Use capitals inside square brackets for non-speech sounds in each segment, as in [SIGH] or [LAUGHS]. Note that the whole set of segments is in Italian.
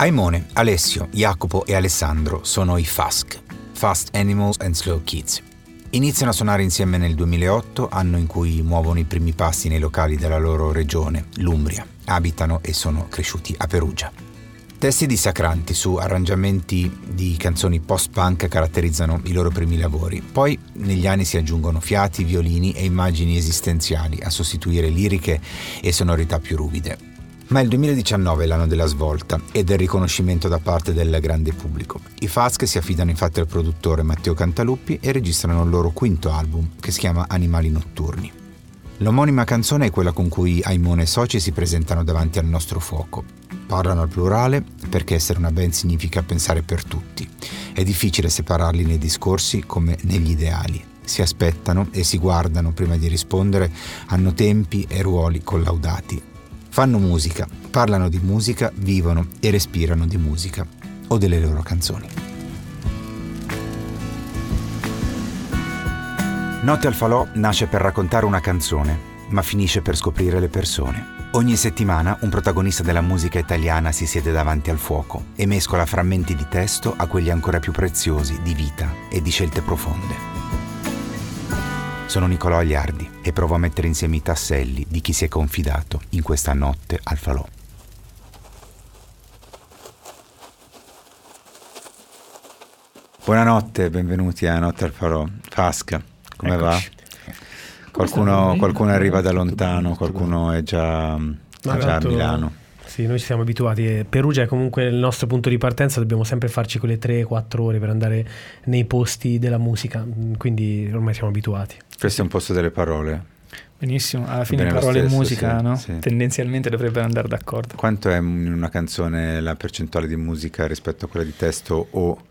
Aimone, Alessio, Jacopo e Alessandro sono i FASC, Fast Animals and Slow Kids. Iniziano a suonare insieme nel 2008, anno in cui muovono i primi passi nei locali della loro regione, l'Umbria. Abitano e sono cresciuti a Perugia. Testi dissacranti su arrangiamenti di canzoni post-punk caratterizzano i loro primi lavori. Poi negli anni si aggiungono fiati, violini e immagini esistenziali a sostituire liriche e sonorità più ruvide. Ma il 2019 è l'anno della svolta e del riconoscimento da parte del grande pubblico. I Fask si affidano infatti al produttore Matteo Cantaluppi e registrano il loro quinto album, che si chiama Animali Notturni. L'omonima canzone è quella con cui Aimone e Soci si presentano davanti al nostro fuoco. Parlano al plurale perché essere una band significa pensare per tutti. È difficile separarli nei discorsi come negli ideali. Si aspettano e si guardano prima di rispondere, hanno tempi e ruoli collaudati Fanno musica, parlano di musica, vivono e respirano di musica o delle loro canzoni. Notte al falò nasce per raccontare una canzone, ma finisce per scoprire le persone. Ogni settimana un protagonista della musica italiana si siede davanti al fuoco e mescola frammenti di testo a quelli ancora più preziosi di vita e di scelte profonde. Sono Nicolò Agliardi e provo a mettere insieme i tasselli di chi si è confidato in questa notte al falò. Buonanotte, benvenuti a Notte al Falò. Fasca, come Eccoci. va? Qualcuno, qualcuno, arriva da lontano, qualcuno è già, è già a Milano. Sì, noi ci siamo abituati. Perugia è comunque il nostro punto di partenza, dobbiamo sempre farci quelle 3-4 ore per andare nei posti della musica, quindi ormai siamo abituati. Questo è un posto delle parole. Benissimo, alla fine Bene parole stesso, e musica sì, no? sì. tendenzialmente dovrebbero andare d'accordo. Quanto è in una canzone la percentuale di musica rispetto a quella di testo o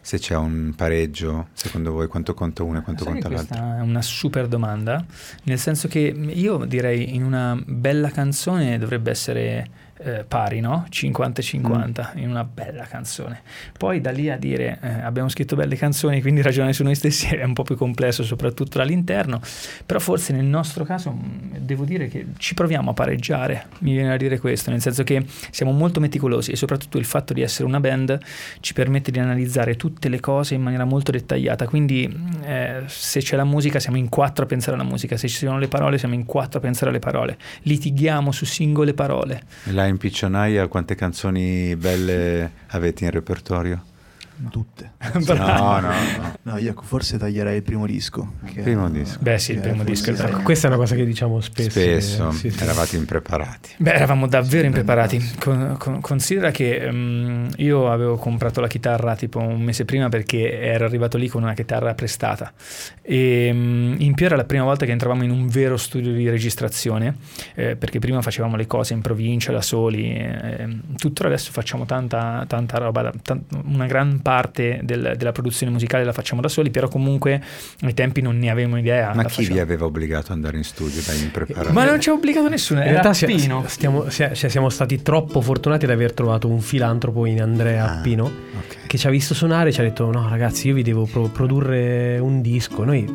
se c'è un pareggio, secondo voi quanto conta uno e quanto Sai conta l'altro? Questa è una super domanda, nel senso che io direi in una bella canzone dovrebbe essere eh, pari, no? 50-50 mm. in una bella canzone. Poi da lì a dire eh, abbiamo scritto belle canzoni, quindi ragionare su noi stessi [LAUGHS] è un po' più complesso, soprattutto dall'interno, però forse nel nostro caso mm, devo dire che ci proviamo a pareggiare, mi viene a dire questo, nel senso che siamo molto meticolosi e soprattutto il fatto di essere una band ci permette di analizzare tutte le cose in maniera molto dettagliata, quindi mm, eh, se c'è la musica siamo in quattro a pensare alla musica, se ci sono le parole siamo in quattro a pensare alle parole, litighiamo su singole parole. La in piccionaia quante canzoni belle avete in repertorio? Tutte. [LAUGHS] no, no, no. No, io forse taglierei il primo disco. Il primo disco. Beh, sì, il primo disco. Ecco, questa è una cosa che diciamo spesso. Spesso, sì, sì. eravate impreparati. Beh, eravamo davvero impreparati. Con, con, considera che um, io avevo comprato la chitarra tipo un mese prima perché ero arrivato lì con una chitarra prestata. E um, in più era la prima volta che entravamo in un vero studio di registrazione, eh, perché prima facevamo le cose in provincia da soli. Eh, tuttora adesso facciamo tanta, tanta roba, t- una gran parte del, della produzione musicale la facciamo da soli, però comunque ai tempi non ne avevamo idea. Ma chi facciamo. vi aveva obbligato ad andare in studio da impreparare? Ma non ci ha obbligato nessuno, in realtà Appino. Stiamo, cioè, siamo stati troppo fortunati ad aver trovato un filantropo in Andrea ah, Appino okay. che ci ha visto suonare e ci ha detto no ragazzi io vi devo pro- produrre un disco. Noi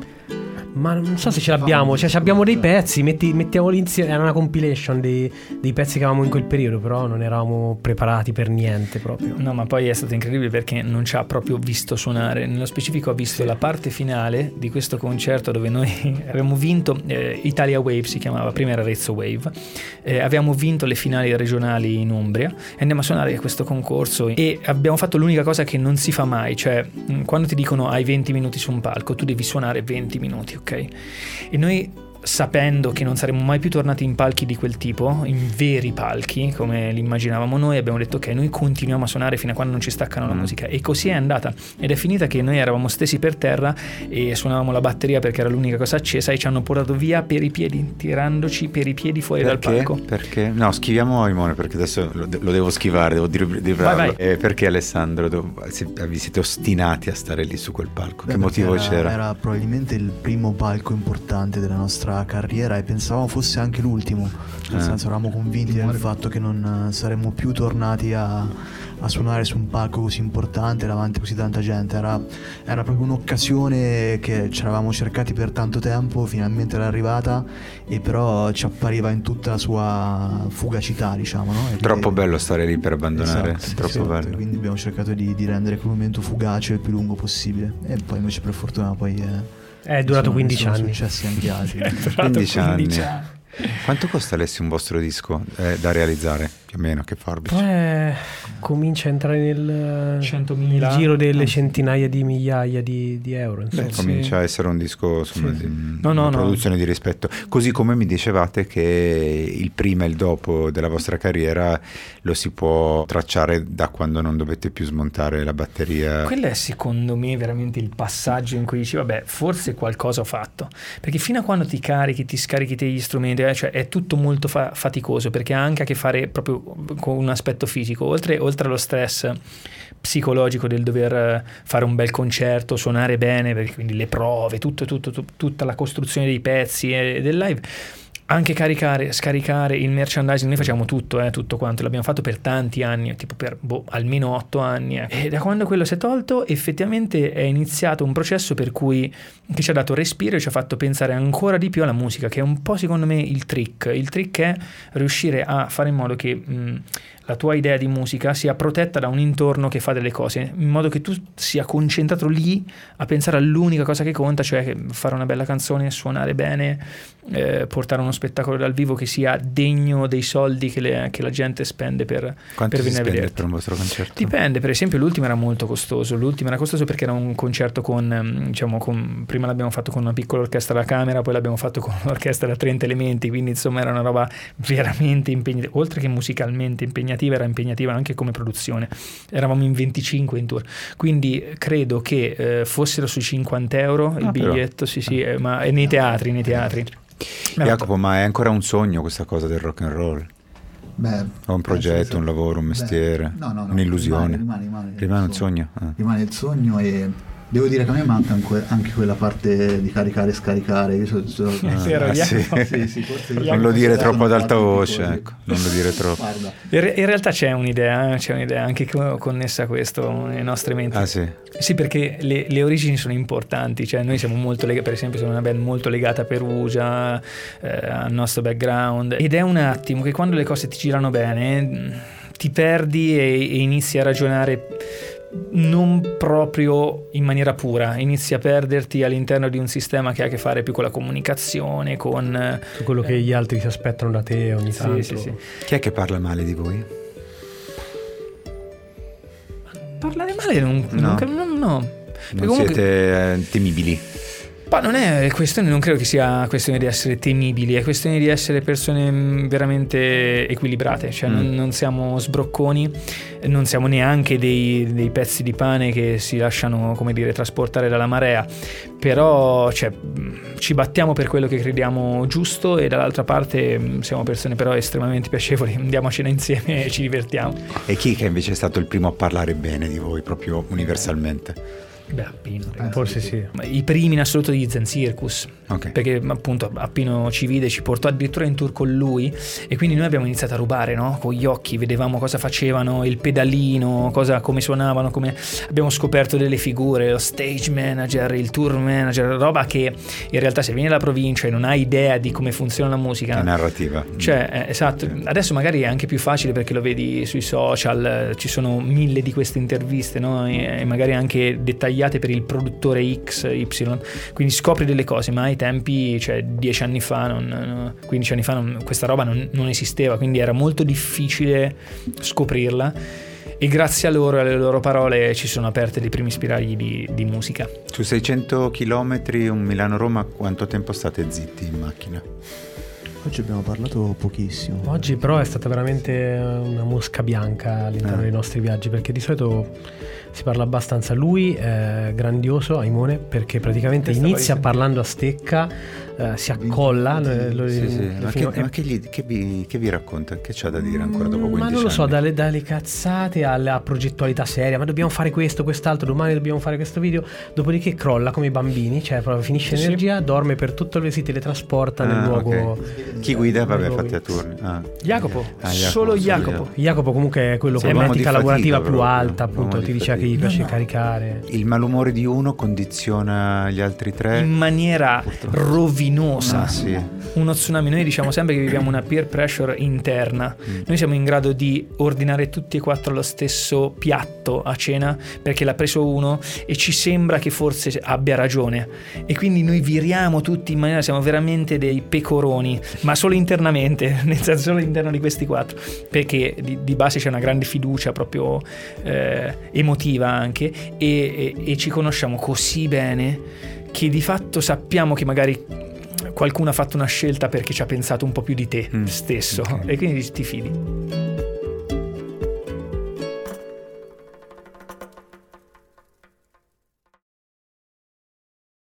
ma non so se ce l'abbiamo, cioè abbiamo dei pezzi, metti, mettiamoli insieme, era una compilation dei, dei, pezzi che avevamo in quel periodo, però non eravamo preparati per niente proprio. No, ma poi è stato incredibile perché non ci ha proprio visto suonare, nello specifico ha visto sì. la parte finale di questo concerto dove noi [LAUGHS] abbiamo vinto, eh, Italia Wave si chiamava, prima era Rezzo Wave, eh, abbiamo vinto le finali regionali in Umbria e andiamo a suonare questo concorso e abbiamo fatto l'unica cosa che non si fa mai, cioè quando ti dicono hai 20 minuti su un palco tu devi suonare 20 minuti ok? E noi sapendo che non saremmo mai più tornati in palchi di quel tipo, in veri palchi come li immaginavamo noi, abbiamo detto ok, noi continuiamo a suonare fino a quando non ci staccano la Mm. musica e così è andata ed è finita che noi eravamo stesi per terra e suonavamo la batteria perché era l'unica cosa accesa e ci hanno portato via per i piedi, tirandoci per i piedi fuori dal Perché? palco. Perché? No, schiviamo Imone perché adesso lo, lo devo schivare, devo dir- dirlo. Vai, vai. Eh, perché Alessandro do- vi siete ostinati a stare lì su quel palco? Beh, che motivo era, c'era? Era probabilmente il primo palco importante della nostra carriera e pensavamo fosse anche l'ultimo. Nel Eh. senso eravamo convinti del fatto che non eh, saremmo più tornati a, a suonare su un palco così importante davanti a così tanta gente. Era, era proprio un'occasione che ci eravamo cercati per tanto tempo, finalmente era arrivata e però ci appariva in tutta la sua fugacità, diciamo. No? Troppo quindi- bello stare lì per abbandonare, Esatto, troppo esatto, bello. Quindi abbiamo cercato di, di rendere quel momento fugace il più lungo possibile. E poi invece per fortuna poi... eh, È durato sono- 15 sono anni. successi anche altri. È durato 15 anni. 15 anni. Quanto costa Alessio un vostro disco eh, da realizzare? Più o meno, che forbice? Poi comincia a entrare nel, 100.000. nel giro delle Ah. centinaia di migliaia di, di euro. Beh, comincia a essere un disco insomma, di No, no, una no. produzione di rispetto. Così come mi dicevate che il prima e il dopo della vostra carriera lo si può tracciare da quando non dovete più smontare la batteria. Quello è secondo me veramente il passaggio in cui dici, vabbè, forse qualcosa ho fatto. Perché fino a quando ti carichi, ti scarichi te gli strumenti, eh, cioè è tutto molto fa- faticoso perché ha anche a che fare proprio con un aspetto fisico. Oltre, oltre allo stress psicologico del dover eh, fare un bel concerto, suonare bene, quindi le prove, tutto, tutto, tu- tutta la costruzione dei pezzi e del live. Anche caricare, scaricare il merchandising, noi facciamo tutto, eh, tutto quanto, l'abbiamo fatto per tanti anni, tipo per boh, almeno otto anni. eh. E da quando quello si è tolto, effettivamente è iniziato un processo per cui che ci ha dato respiro e ci ha fatto pensare ancora di più alla musica, che è un po' secondo me il trick. Il trick è riuscire a fare in modo che mh, la tua idea di musica sia protetta da un intorno che fa delle cose, in modo che tu sia concentrato lì a pensare all'unica cosa che conta, cioè fare una bella canzone, suonare bene, eh, portare uno spettacolo dal vivo che sia degno dei soldi che, le- che la gente spende per, Quanto per venire a vederti. per un vostro concerto? Dipende, per esempio l'ultimo era molto costoso, l'ultimo era costoso perché era un concerto con, ehm, diciamo, con, prima l'abbiamo fatto con una piccola orchestra da camera, poi l'abbiamo fatto con [LAUGHS] un'orchestra da 30 elementi, quindi insomma era una roba veramente impegnativa, oltre che musicalmente impegnativa, era impegnativa anche come produzione, eravamo in 25 in tour, quindi credo che eh, fossero sui 50 euro il Ah, però. biglietto, sì sì, eh, ma è nei teatri, nei teatri. Ma Jacopo, ma è ancora un sogno questa cosa del rock and roll? Beh, O un progetto, un lavoro, un beh, mestiere, no, no, no, un'illusione? Rimane, rimane, rimane, Rimane un sogno? Ah. Rimane il sogno e devo dire che a me manca anche, quella parte di caricare e scaricare. Io so, so- [LAUGHS] È vero, Ah, sì. Sì, sì, [LAUGHS] Non lo dire sono troppo ad alta voce, ecco, non lo dire [LAUGHS] troppo. In re- in realtà c'è un'idea, eh, c'è un'idea anche co- connessa a questo nelle nostre menti. Ah sì, Sì, perché le, le origini sono importanti, cioè noi siamo molto legati, per esempio siamo una band molto legata a Perugia, eh, al nostro background, ed è un attimo che quando le cose ti girano bene ti perdi e, e inizi a ragionare non proprio in maniera pura, inizi a perderti all'interno di un sistema che ha a che fare più con la comunicazione, con... Su quello che gli altri si aspettano da te ogni sì, tanto. sì, sì. chi è che parla male di voi? Parlare male non... No. non, no. Non comunque- siete eh, temibili? Ma non è questione, non credo che sia questione di essere temibili, è questione di essere persone mh, veramente equilibrate, cioè non, Mm. non siamo sbrocconi, non siamo neanche dei, dei pezzi di pane che si lasciano, come dire, trasportare dalla marea, però cioè, mh, ci battiamo per quello che crediamo giusto e dall'altra parte mh, siamo persone però estremamente piacevoli, andiamo a cena insieme e ci divertiamo. E chi che invece è stato il primo a parlare bene di voi, proprio universalmente? Beh, Appino, Eh, Forse sì. Ma I primi in assoluto di Zen Circus, Ok. perché appunto Appino ci vide, ci portò addirittura in tour con lui e quindi noi abbiamo iniziato a rubare, no? Con gli occhi, vedevamo cosa facevano, il pedalino, cosa, come suonavano, come abbiamo scoperto delle figure, lo stage manager, il tour manager, roba che in realtà se vieni dalla provincia e non hai idea di come funziona la musica, È narrativa. cioè, eh, esatto, adesso magari è anche più facile perché lo vedi sui social, ci sono mille di queste interviste, no? E, e magari anche dettagliate per il produttore X, Y, quindi scopri delle cose, ma ai tempi, cioè dieci anni fa, non, no, 15 anni fa, non- questa roba non, non esisteva, quindi era molto difficile scoprirla. e grazie a loro e alle loro parole ci sono aperte dei primi spiragli di, di musica. Su 600 km, un Milano-Roma, quanto tempo state zitti in macchina? Oggi abbiamo parlato pochissimo. Oggi però è stata veramente una mosca bianca all'interno Ah. dei nostri viaggi perché di solito si parla abbastanza. Lui è grandioso, Aimone, perché praticamente Questa inizia parlando a stecca, eh, si accolla. eh, lo- Sì, sì. Ma, che, ma che gli- che vi, che vi racconta? Che c'ha da dire ancora dopo 15 Ma non lo so, dalle, dalle cazzate alla progettualità seria, ma dobbiamo fare questo, quest'altro, domani dobbiamo fare questo video, dopodiché crolla come i bambini, cioè proprio finisce Sì, sì. energia, dorme per tutto il si teletrasporta nel Ah, luogo. ok. Chi guida? Vabbè, luoghi. a turni. Ah. Jacopo, Ah, Jacopo, solo Jacopo. Jacopo comunque è quello Sì, con l'etica fatica lavorativa più proprio, alta, appunto, di ti dice che gli fatica. piace caricare. Il malumore di uno condiziona gli altri tre. In maniera Purtroppo. Rovinosa. Ah, sì. Uno tsunami, noi diciamo sempre che viviamo una peer pressure interna. Mm. Noi siamo in grado di ordinare tutti e quattro lo stesso piatto a cena perché l'ha preso uno e ci sembra che forse abbia ragione. E quindi noi viriamo tutti in maniera, siamo veramente dei pecoroni, ma solo internamente, [LAUGHS] nel senso solo all'interno di questi quattro, perché di, di base c'è una grande fiducia proprio eh, emotiva anche e, e- e ci conosciamo così bene che di fatto sappiamo che magari qualcuno ha fatto una scelta perché ci ha pensato un po' più di te Mm, stesso ok. e quindi ti fidi.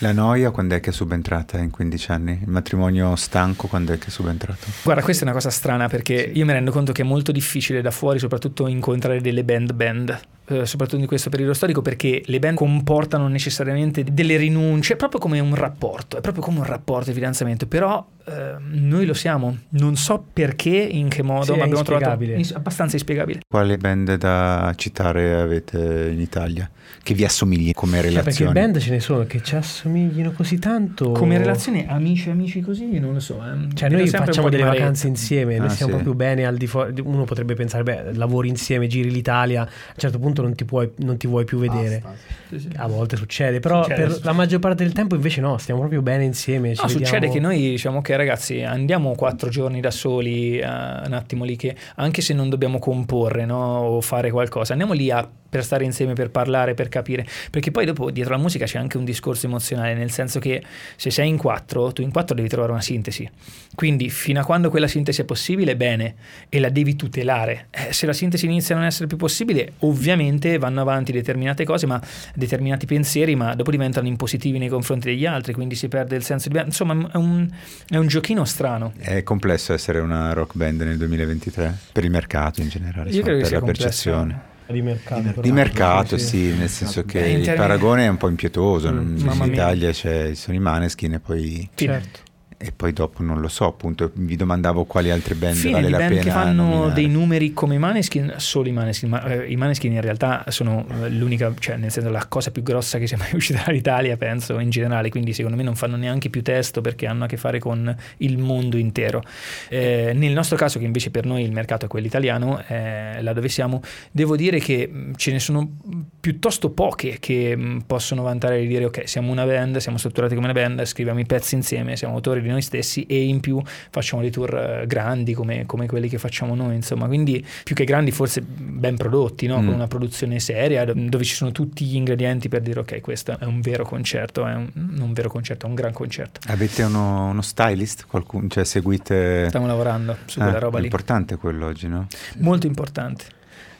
La noia quando è che è subentrata in 15 anni? Il matrimonio stanco quando è che è subentrato? Guarda, questa è una cosa strana perché io mi rendo conto che è molto difficile da fuori, soprattutto incontrare delle band band. Eh, soprattutto in questo periodo storico perché le band comportano necessariamente delle rinunce, è proprio come un rapporto, è proprio come un rapporto di fidanzamento, però eh, noi lo siamo, non so perché, in che modo, Sì, è ma abbiamo trovato ins- abbastanza inspiegabile. Quale band da citare avete in Italia? Che vi assomigli come Cioè, perché band ce ne sono che ci assomiglino così tanto. Come relazione amici amici così, non lo so. eh. Cioè, noi facciamo delle maretta. vacanze insieme, noi Ah, stiamo sì. proprio bene al di fuori. Uno potrebbe pensare, beh, lavori insieme, giri l'Italia, a un certo punto non ti, puoi, non ti vuoi più vedere. Sì, sì. A volte succede, però Succede, per succede. la maggior parte del tempo invece no, stiamo proprio bene insieme. ci No, succede che noi diciamo che ragazzi andiamo quattro giorni da soli, eh, un attimo lì che anche se non dobbiamo comporre no, o fare qualcosa, andiamo lì a- per stare insieme, per parlare, per capire, perché poi dopo dietro la musica c'è anche un discorso emozionale, nel senso che se sei in quattro, tu in quattro devi trovare una sintesi, quindi fino a quando quella sintesi è possibile, bene, e la devi tutelare. Eh, se la sintesi inizia a non essere più possibile, ovviamente vanno avanti determinate cose, ma determinati pensieri, ma dopo diventano impositivi nei confronti degli altri, quindi si perde il senso di... Insomma, è un, è un giochino strano. È complesso essere una rock band nel 2023 per il mercato in generale, Io credo che per sia la complesso. percezione. Di mercato. Di mercato, sì, nel senso che il paragone è un po' impietoso. Mm, in. Italia c'è, ci sono i Maneskin e poi. Certo. E poi dopo non lo so, appunto vi domandavo quali altre band Fine vale la band pena che fanno nominare. dei numeri come i Maneskin, solo i Maneskin, ma eh, i Maneskin in realtà sono eh, l'unica, cioè nel senso la cosa più grossa che sia mai [LAUGHS] uscita dall'Italia, penso, in generale, quindi secondo me non fanno neanche più testo perché hanno a che fare con il mondo intero. Eh, nel nostro caso, che invece per noi il mercato è quello italiano, eh, là dove siamo, devo dire che mh, ce ne sono piuttosto poche che mh, possono vantare di dire ok, siamo una band, siamo strutturati come una band, scriviamo i pezzi insieme, siamo autori di noi stessi e in più facciamo dei tour eh, grandi come, come quelli che facciamo noi, insomma, quindi più che grandi forse ben prodotti, no? Mm. con una produzione seria do- dove ci sono tutti gli ingredienti per dire ok, questo è un vero concerto, è un, non un vero concerto, è un gran concerto. Avete uno, uno stylist? Qualcuno, cioè seguite... Stiamo lavorando su Ah, quella roba è lì, importante quello oggi, no? molto importante.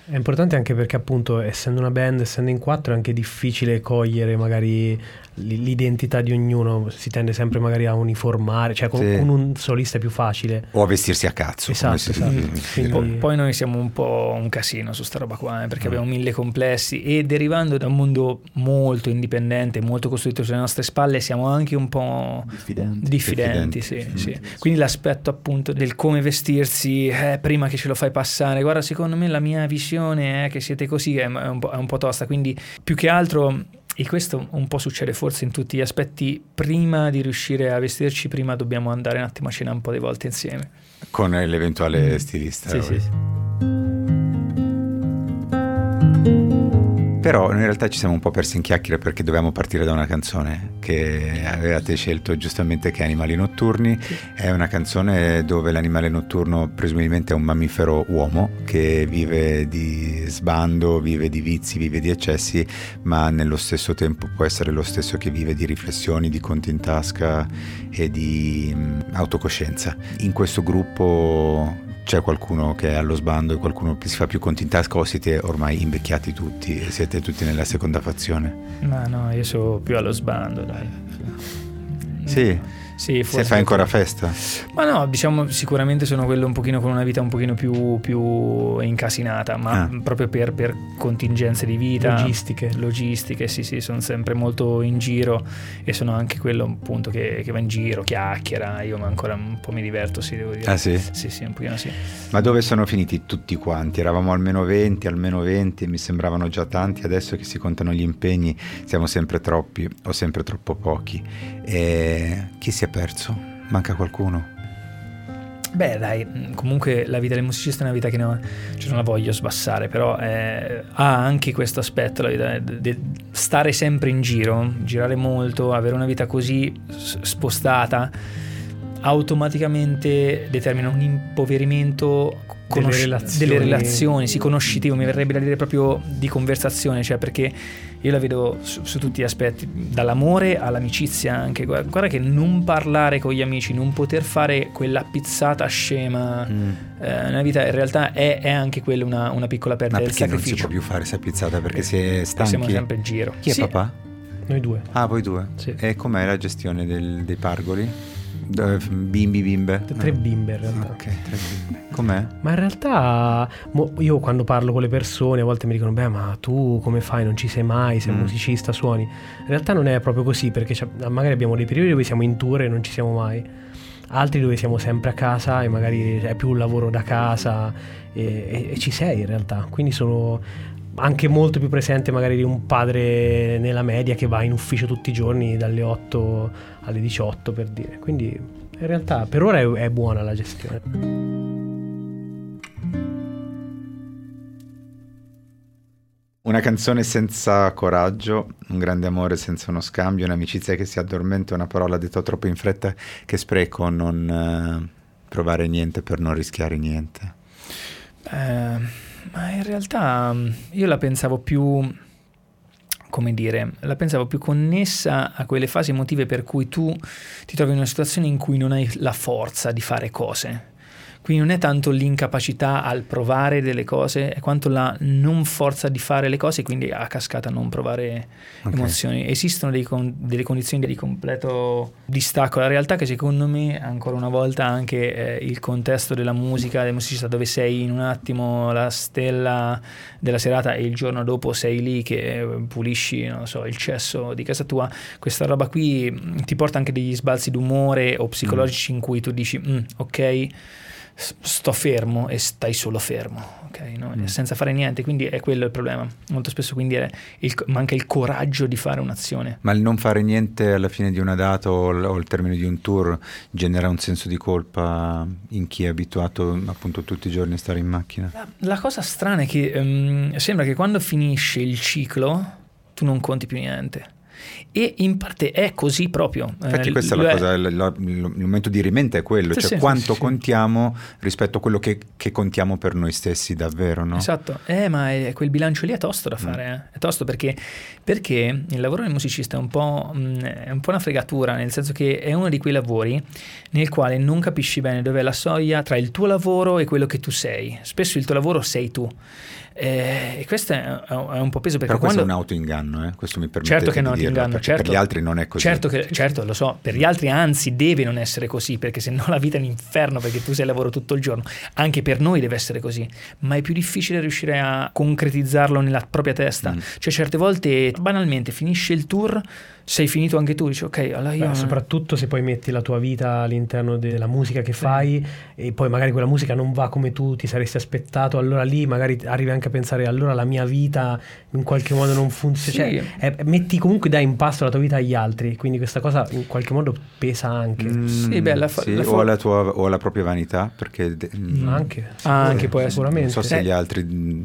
È importante anche perché appunto essendo una band, essendo in quattro è anche difficile cogliere magari l'identità di ognuno, si tende sempre magari a uniformare, cioè con, Sì. con un solista è più facile. O a vestirsi a cazzo. Esatto, si- esatto. Quindi- Po- Poi noi siamo un po' un casino su sta roba qua, eh, perché Mm. abbiamo mille complessi e derivando da un mondo molto indipendente, molto costruito sulle nostre spalle, siamo anche un po' Diffidenti. diffidenti. sì, Diffidenti. sì. Quindi l'aspetto appunto del come vestirsi eh, prima che ce lo fai passare, guarda secondo me la mia visione è che siete così, è un, po', è un po' tosta, quindi più che altro e questo un po' succede forse in tutti gli aspetti, prima di riuscire a vestirci, prima dobbiamo andare un attimo a cena un po' di volte insieme. Con l'eventuale mm. stilista. Sì, sì, sì. Però in realtà ci siamo un po' persi in chiacchiere perché dovevamo partire da una canzone che avevate scelto giustamente che è Animali Notturni. Sì. È una canzone dove l'animale notturno presumibilmente è un mammifero uomo che vive di sbando, vive di vizi, vive di eccessi, ma nello stesso tempo può essere lo stesso che vive di riflessioni, di conti in tasca e di um, autocoscienza. In questo gruppo c'è qualcuno che è allo sbando e qualcuno che si fa più conti in tasca o siete ormai invecchiati tutti e siete tutti nella seconda fazione? Ma no, io sono più allo sbando, dai. Sì. Sì, Se fai ancora festa? Ma no, diciamo sicuramente sono quello un pochino con una vita un pochino più, più incasinata, ma ah. proprio per, per, contingenze di vita. Logistiche. Logistiche, sì, sì, sono sempre molto in giro e sono anche quello appunto che, che va in giro, chiacchiera, io ma ancora un po' mi diverto, sì, devo dire. Ah sì? Sì, sì, un pochino sì. Ma dove sono finiti tutti quanti? Eravamo almeno 20, almeno 20, mi sembravano già tanti, adesso che si contano gli impegni siamo sempre troppi o sempre troppo pochi. E chi si è perso? Manca qualcuno? Beh, dai, comunque la vita del musicista è una vita che non, cioè non la voglio sbassare, però eh, ha anche questo aspetto, la vita, di stare sempre in giro, girare molto, avere una vita così spostata, automaticamente determina un impoverimento conosci- delle relazioni, delle relazioni sì, conoscitivo, mi verrebbe da dire proprio di conversazione, cioè perché io la vedo su, su, tutti gli aspetti, dall'amore all'amicizia anche. Guarda, guarda, che non parlare con gli amici, non poter fare quella pizzata scema mm. eh, nella vita, in realtà è, è anche quella una, una, piccola perdita. Ma perché non si può più fare questa pizzata? Perché si è stanchi? Siamo sempre in giro. Chi è sì. papà? Noi due. Ah, voi due? Sì. E com'è la gestione del, dei pargoli? Bimbi, bimbe? Tre bimbe in realtà. Ok, tre bimbe. Com'è? Ma in realtà io quando parlo con le persone a volte mi dicono, beh ma tu come fai? Non ci sei mai, sei mm. musicista, suoni. In realtà non è proprio così perché magari abbiamo dei periodi dove siamo in tour e non ci siamo mai. Altri dove siamo sempre a casa e magari è più un lavoro da casa e, e, e ci sei in realtà. Quindi sono anche molto più presente magari di un padre nella media che va in ufficio tutti i giorni dalle 8 alle 18 per dire. Quindi in realtà per ora è, è buona la gestione. Una canzone senza coraggio, un grande amore senza uno scambio, un'amicizia che si addormenta, una parola detta troppo in fretta che spreco, non uh, provare niente per non rischiare niente. Eh ma in realtà mm, io la pensavo più, come dire, la pensavo più connessa a quelle fasi emotive per cui tu ti trovi in una situazione in cui non hai la forza di fare cose quindi non è tanto l'incapacità al provare delle cose, è quanto la non forza di fare le cose, quindi a cascata non provare okay. emozioni. Esistono con, delle condizioni di completo distacco dalla realtà che secondo me, ancora una volta, anche eh, il contesto della musica, del musicista dove sei in un attimo la stella della serata e il giorno dopo sei lì che pulisci, non so, il cesso di casa tua, questa roba qui mm, ti porta anche degli sbalzi d'umore o psicologici mm. in cui tu dici, mm, ok, sto fermo e stai solo fermo, okay? no? mm. senza fare niente, quindi è quello il problema. Molto spesso quindi il, manca il coraggio di fare un'azione. Ma il non fare niente alla fine di una data o, o al termine di un tour genera un senso di colpa in chi è abituato appunto tutti i giorni a stare in macchina? La, la cosa strana è che um, sembra che quando finisce il ciclo tu non conti più niente e in parte è così proprio. Infatti, eh, questa è la cosa, il, il, il, momento di rimente è quello, sì, cioè sì, quanto sì, contiamo rispetto a quello che, che, contiamo per noi stessi davvero. No? Esatto, eh, ma è, quel bilancio lì è tosto da fare, mm. eh. è tosto perché, perché, il lavoro del musicista è un, po', mh, mm, è un po' una fregatura, nel senso che è uno di quei lavori nel quale non capisci bene dov'è la soglia tra il tuo lavoro e quello che tu sei. Spesso il tuo lavoro sei tu. Eh, e questo è, un po' peso perché Però questo quando... è un autoinganno, eh? questo mi permette certo che di è un dirlo, certo, per gli altri non è così. Certo, che, certo, lo so, per gli altri anzi deve non essere così, perché se no la vita è un inferno perché tu sei al lavoro tutto il giorno. Anche per noi deve essere così, ma è più difficile riuscire a concretizzarlo nella propria testa. Mm. Cioè certe volte banalmente finisce il tour sei finito anche tu, dici ok, allora io... Beh, soprattutto se poi metti la tua vita all'interno della musica che fai sì. e poi magari quella musica non va come tu ti saresti aspettato, allora lì magari arrivi anche a pensare allora la mia vita in qualche modo non funziona. Sì. Cioè, è- metti comunque dai in pasto la tua vita agli altri, quindi questa cosa in qualche modo pesa anche. Mm, Sì, beh, la fa- sì, la o, fa- alla tua, o alla propria vanità, perché de- Anche, Ah, anche può essere. sicuramente. non so se Eh. gli altri mm,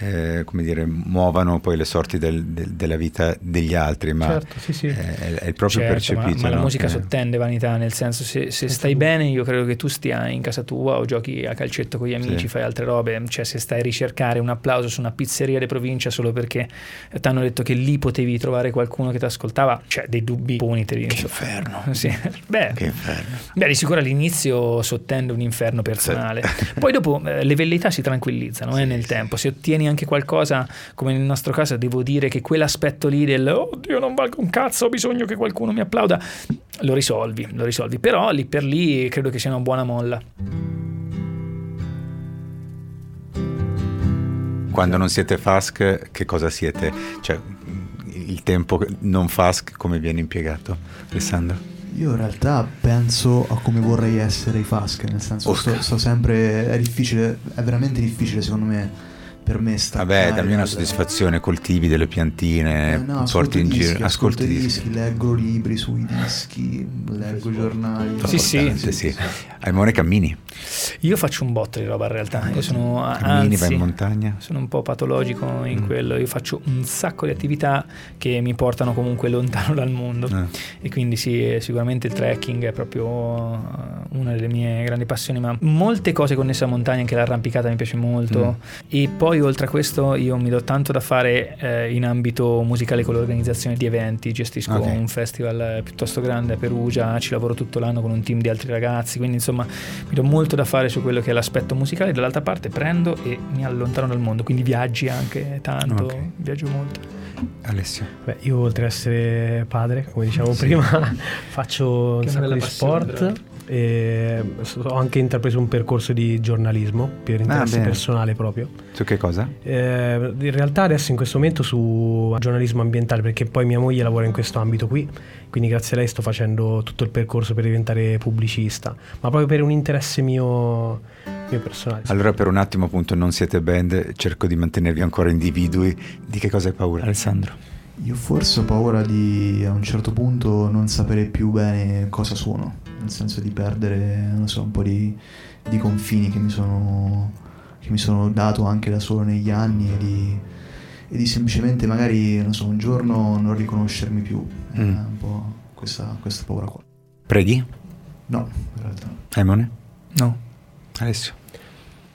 eh, come dire, muovano poi le sorti del- del- della vita degli altri, ma Certo, sì, sì. è, è il proprio Certo, ma, percepito. ma la no? musica Che- sottende vanità, nel senso se, se stai bene io credo che tu stia in casa tua o giochi a calcetto con gli amici, Sì. fai altre robe, cioè se stai a ricercare un applauso su una pizzeria di provincia solo perché ti hanno detto che lì potevi trovare qualcuno che ti ascoltava, cioè dei dubbi poniteli. Che inferno. [LAUGHS] Sì. Beh, Che inferno. Beh, di sicuro all'inizio sottende un inferno personale, poi dopo eh, le velleità si tranquillizzano eh, nel tempo. Se ottieni anche qualcosa, come nel nostro caso, devo dire che quell'aspetto lì del oddio, non valgo un cazzo, ho bisogno che qualcuno mi applauda, lo risolvi, lo risolvi. Però lì per lì credo che sia una buona molla. Quando non siete FASC, che cosa siete? Cioè, il tempo non FASC come viene impiegato, Alessandro? Io in realtà penso a come vorrei essere i Fask, nel senso sto, sto sempre è difficile, è veramente difficile secondo me per me staccare. Vabbè, dammi una soddisfazione, coltivi delle piantine, Eh, no, porti in dischi, giro, ascolti dischi. dischi, leggo libri sui dischi, leggo giornali. Sì, sì. Importante, sì. Aimone cammini, Io faccio un botto di roba in realtà, io sono cammini, anzi, vai in montagna. sono un po' patologico in Mm. quello, io faccio un sacco di attività che mi portano comunque lontano [LAUGHS] dal mondo. Eh. E quindi sì, sicuramente il trekking è proprio uh, una delle mie grandi passioni, ma molte cose connesse alla montagna, anche l'arrampicata mi piace molto. E poi oltre a questo io mi do tanto da fare eh, in ambito musicale con l'organizzazione di eventi, gestisco Ok. un festival eh, piuttosto grande a Perugia, ci lavoro tutto l'anno con un team di altri ragazzi, quindi insomma mi do molto da fare su quello che è l'aspetto musicale, dall'altra parte prendo e mi allontano dal mondo, quindi viaggi anche tanto, Ok. viaggio molto. Alessio. Beh, io oltre ad essere padre, come diciamo prima, [LAUGHS] faccio un Che sacco bella di passione, sport però. E so- ho anche intrapreso un percorso di giornalismo per interesse bene. personale proprio. Su che cosa? Eh, in realtà adesso in questo momento su giornalismo ambientale perché poi mia moglie lavora in questo ambito qui, quindi grazie a lei sto facendo tutto il percorso per diventare pubblicista, ma proprio per un interesse mio, mio personale. Allora per un attimo appunto non siete band, cerco di mantenervi ancora individui. Di che cosa hai paura, Alessandro? Io forse ho paura di a un certo punto non sapere più bene cosa sono, nel senso di perdere, non so, un po' di, di confini che mi, sono, che mi sono dato anche da solo negli anni e di, e di semplicemente magari, non so, un giorno non riconoscermi più. È Mm. un po' questa, questa paura qua. Preghi? No, in realtà. Aimone? No. Alessio?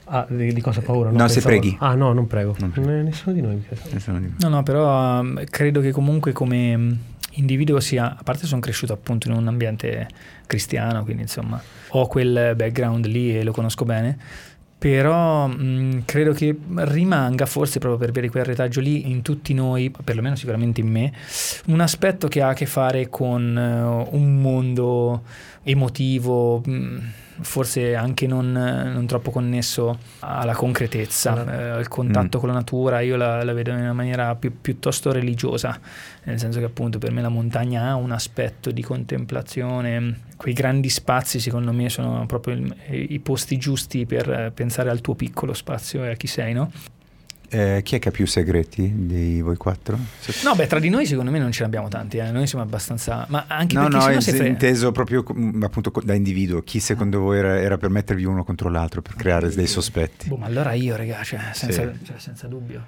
Ah, di, di cosa ho paura? No, se preghi. Ah no, non prego. Non prego. Eh, Nessuno di noi. Nessuno di- No, no, però um, credo che comunque come um, individuo sia, a parte sono cresciuto appunto in un ambiente cristiano, quindi insomma ho quel background lì e lo conosco bene, però mh, credo che rimanga forse proprio per via di quel retaggio lì in tutti noi, perlomeno sicuramente in me, un aspetto che ha a che fare con eh, un mondo emotivo, mh, forse anche non, non troppo connesso alla concretezza, eh, al contatto Mm. con la natura, io la, la vedo in una maniera più- piuttosto religiosa, nel senso che appunto per me la montagna ha un aspetto di contemplazione, quei grandi spazi secondo me sono proprio il- i posti giusti per eh, pensare al tuo piccolo spazio e a chi sei, no? Eh, chi è che ha più segreti di voi quattro? No, beh, tra di noi secondo me non ce ne abbiamo tanti, eh. noi siamo abbastanza... Ma anche No, perché no, se no è si frega. inteso proprio com- appunto da individuo. Chi secondo voi era, era per mettervi uno contro l'altro, per creare dei sospetti? Boh, ma allora io, raga, cioè, senza, Sì. cioè, senza dubbio.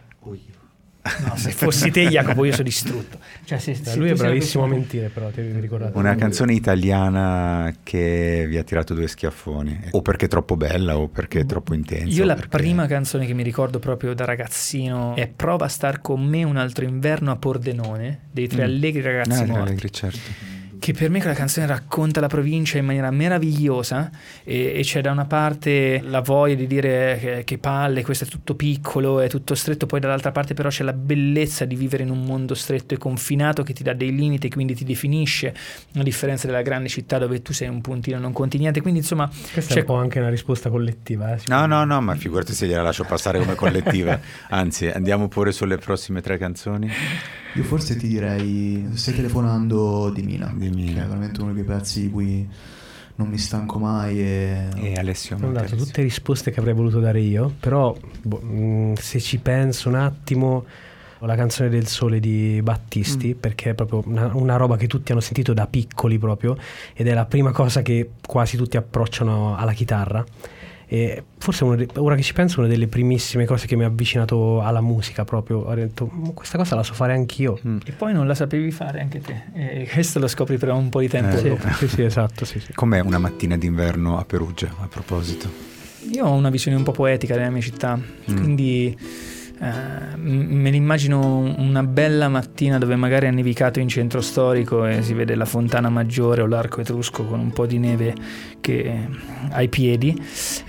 No, se fossi te, Jacopo, io sono distrutto. Cioè, se, se lui è bravissimo a mentire, però ti vi ricordate? Una canzone italiana che vi ha tirato due schiaffoni, o perché è troppo bella o perché è troppo intensa. Io la perché- prima canzone che mi ricordo proprio da ragazzino è Prova a star con me un altro inverno a Pordenone dei tre Mm. allegri ragazzi Ah, Tre morti. Allegri, certo. Che per me quella canzone racconta la provincia in maniera meravigliosa e, e c'è da una parte la voglia di dire che, che palle, questo è tutto piccolo, è tutto stretto, poi dall'altra parte però c'è la bellezza di vivere in un mondo stretto e confinato che ti dà dei limiti, quindi ti definisce, a differenza della grande città dove tu sei un puntino, non conti niente, quindi insomma Questa c'è è un po' anche una risposta collettiva. Eh, No, no, no, ma figurati se gliela lascio passare come collettiva. [LAUGHS] Anzi, andiamo pure sulle prossime tre canzoni. Io forse ti direi Stai telefonando di Mina, Di Mina. che è veramente uno di quei pezzi di cui non mi stanco mai. E, e Alessio ho dato tutte risposte che avrei voluto dare io, però boh, mh, se ci penso un attimo la canzone del sole di Battisti mm. perché è proprio una, una, roba che tutti hanno sentito da piccoli proprio ed è la prima cosa che quasi tutti approcciano alla chitarra e forse de- ora che ci penso, una delle primissime cose che mi ha avvicinato alla musica proprio. Ho detto, questa cosa la so fare anch'io. Mm. E poi non la sapevi fare anche te. E [LAUGHS] questo lo scopri per un po' di tempo eh, dopo. Sì, sì, esatto. Sì, sì. Com'è una mattina d'inverno a Perugia, a proposito? Io ho una visione un po' poetica della mia città, mm. quindi eh, me l'immagino una bella mattina dove magari ha nevicato in centro storico e si vede la fontana maggiore o l'arco etrusco con un po' di neve che, ai piedi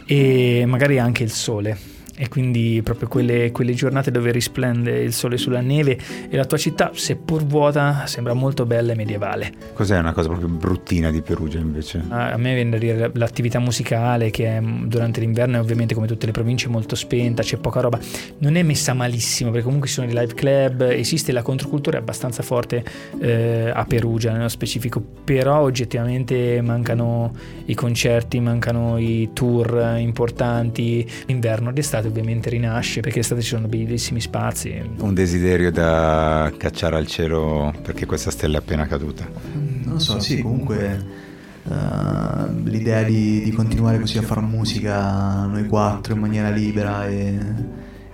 e magari anche il sole e quindi proprio quelle, quelle, giornate dove risplende il sole sulla neve e la tua città, seppur vuota, sembra molto bella e medievale. Cos'è una cosa proprio bruttina di Perugia invece? A, me viene da dire l'attività musicale che è, durante l'inverno è ovviamente come tutte le province molto spenta, c'è poca roba, non è messa malissimo perché comunque ci sono i live club, esiste la controcultura abbastanza forte eh, a Perugia nello specifico, però oggettivamente mancano i concerti, mancano i tour importanti, l'inverno d'estate ovviamente rinasce perché l'estate ci sono bellissimi spazi. Un desiderio da cacciare al cielo perché questa stella è appena caduta? Non lo so, sì, comunque uh, l'idea di, di, continuare così a fare musica noi quattro in maniera libera e,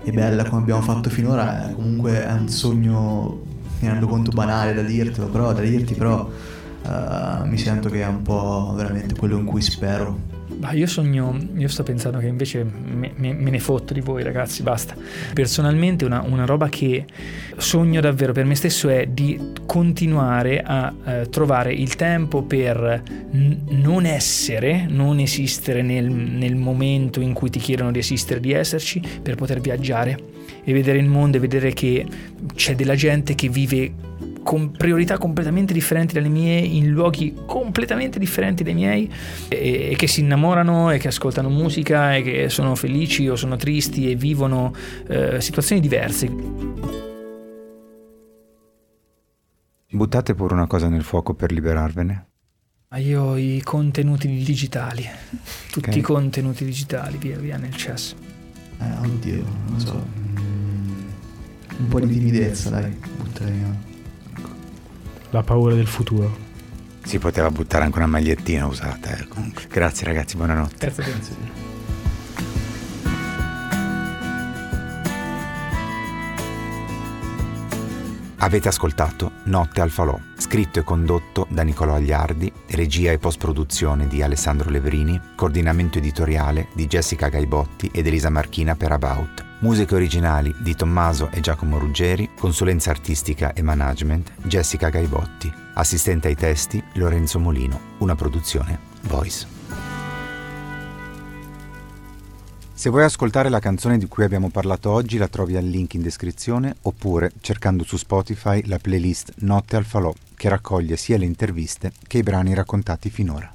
e bella come abbiamo fatto finora è comunque è un sogno, mi rendo conto banale da dirtelo, però da dirti però uh, mi sento che è un po' veramente quello in cui spero Bah, io sogno, io sto pensando che invece me, me, me, ne fotto di voi ragazzi, basta. Personalmente una, una, roba che sogno davvero per me stesso è di continuare a eh, trovare il tempo per n- non essere, non esistere nel, nel momento in cui ti chiedono di esistere, di esserci, per poter viaggiare e vedere il mondo e vedere che c'è della gente che vive con priorità completamente differenti dalle mie, in luoghi completamente differenti dai miei, e, e, che si innamorano e che ascoltano musica e che sono felici o sono tristi e vivono eh, situazioni diverse. Buttate pure una cosa nel fuoco per liberarvene. Ma io ho i contenuti digitali, tutti okay. i contenuti digitali, via via nel cesso. Eh, oddio, non so. Un po' di timidezza, dai, buttare via la paura del futuro. Si poteva buttare anche una magliettina usata. Eh. Grazie ragazzi, buonanotte. Grazie, grazie. Avete ascoltato Notte al Falò, scritto e condotto da Nicolò Agliardi, regia e post-produzione di Alessandro Leverini, coordinamento editoriale di Jessica Gaibotti ed Elisa Marchina per About. Musiche originali di Tommaso e Giacomo Ruggeri, consulenza artistica e management Jessica Gaibotti, assistente ai testi Lorenzo Molino, una produzione Voice. Se vuoi ascoltare la canzone di cui abbiamo parlato oggi la trovi al link in descrizione oppure cercando su Spotify la playlist Notte al Falò che raccoglie sia le interviste che i brani raccontati finora.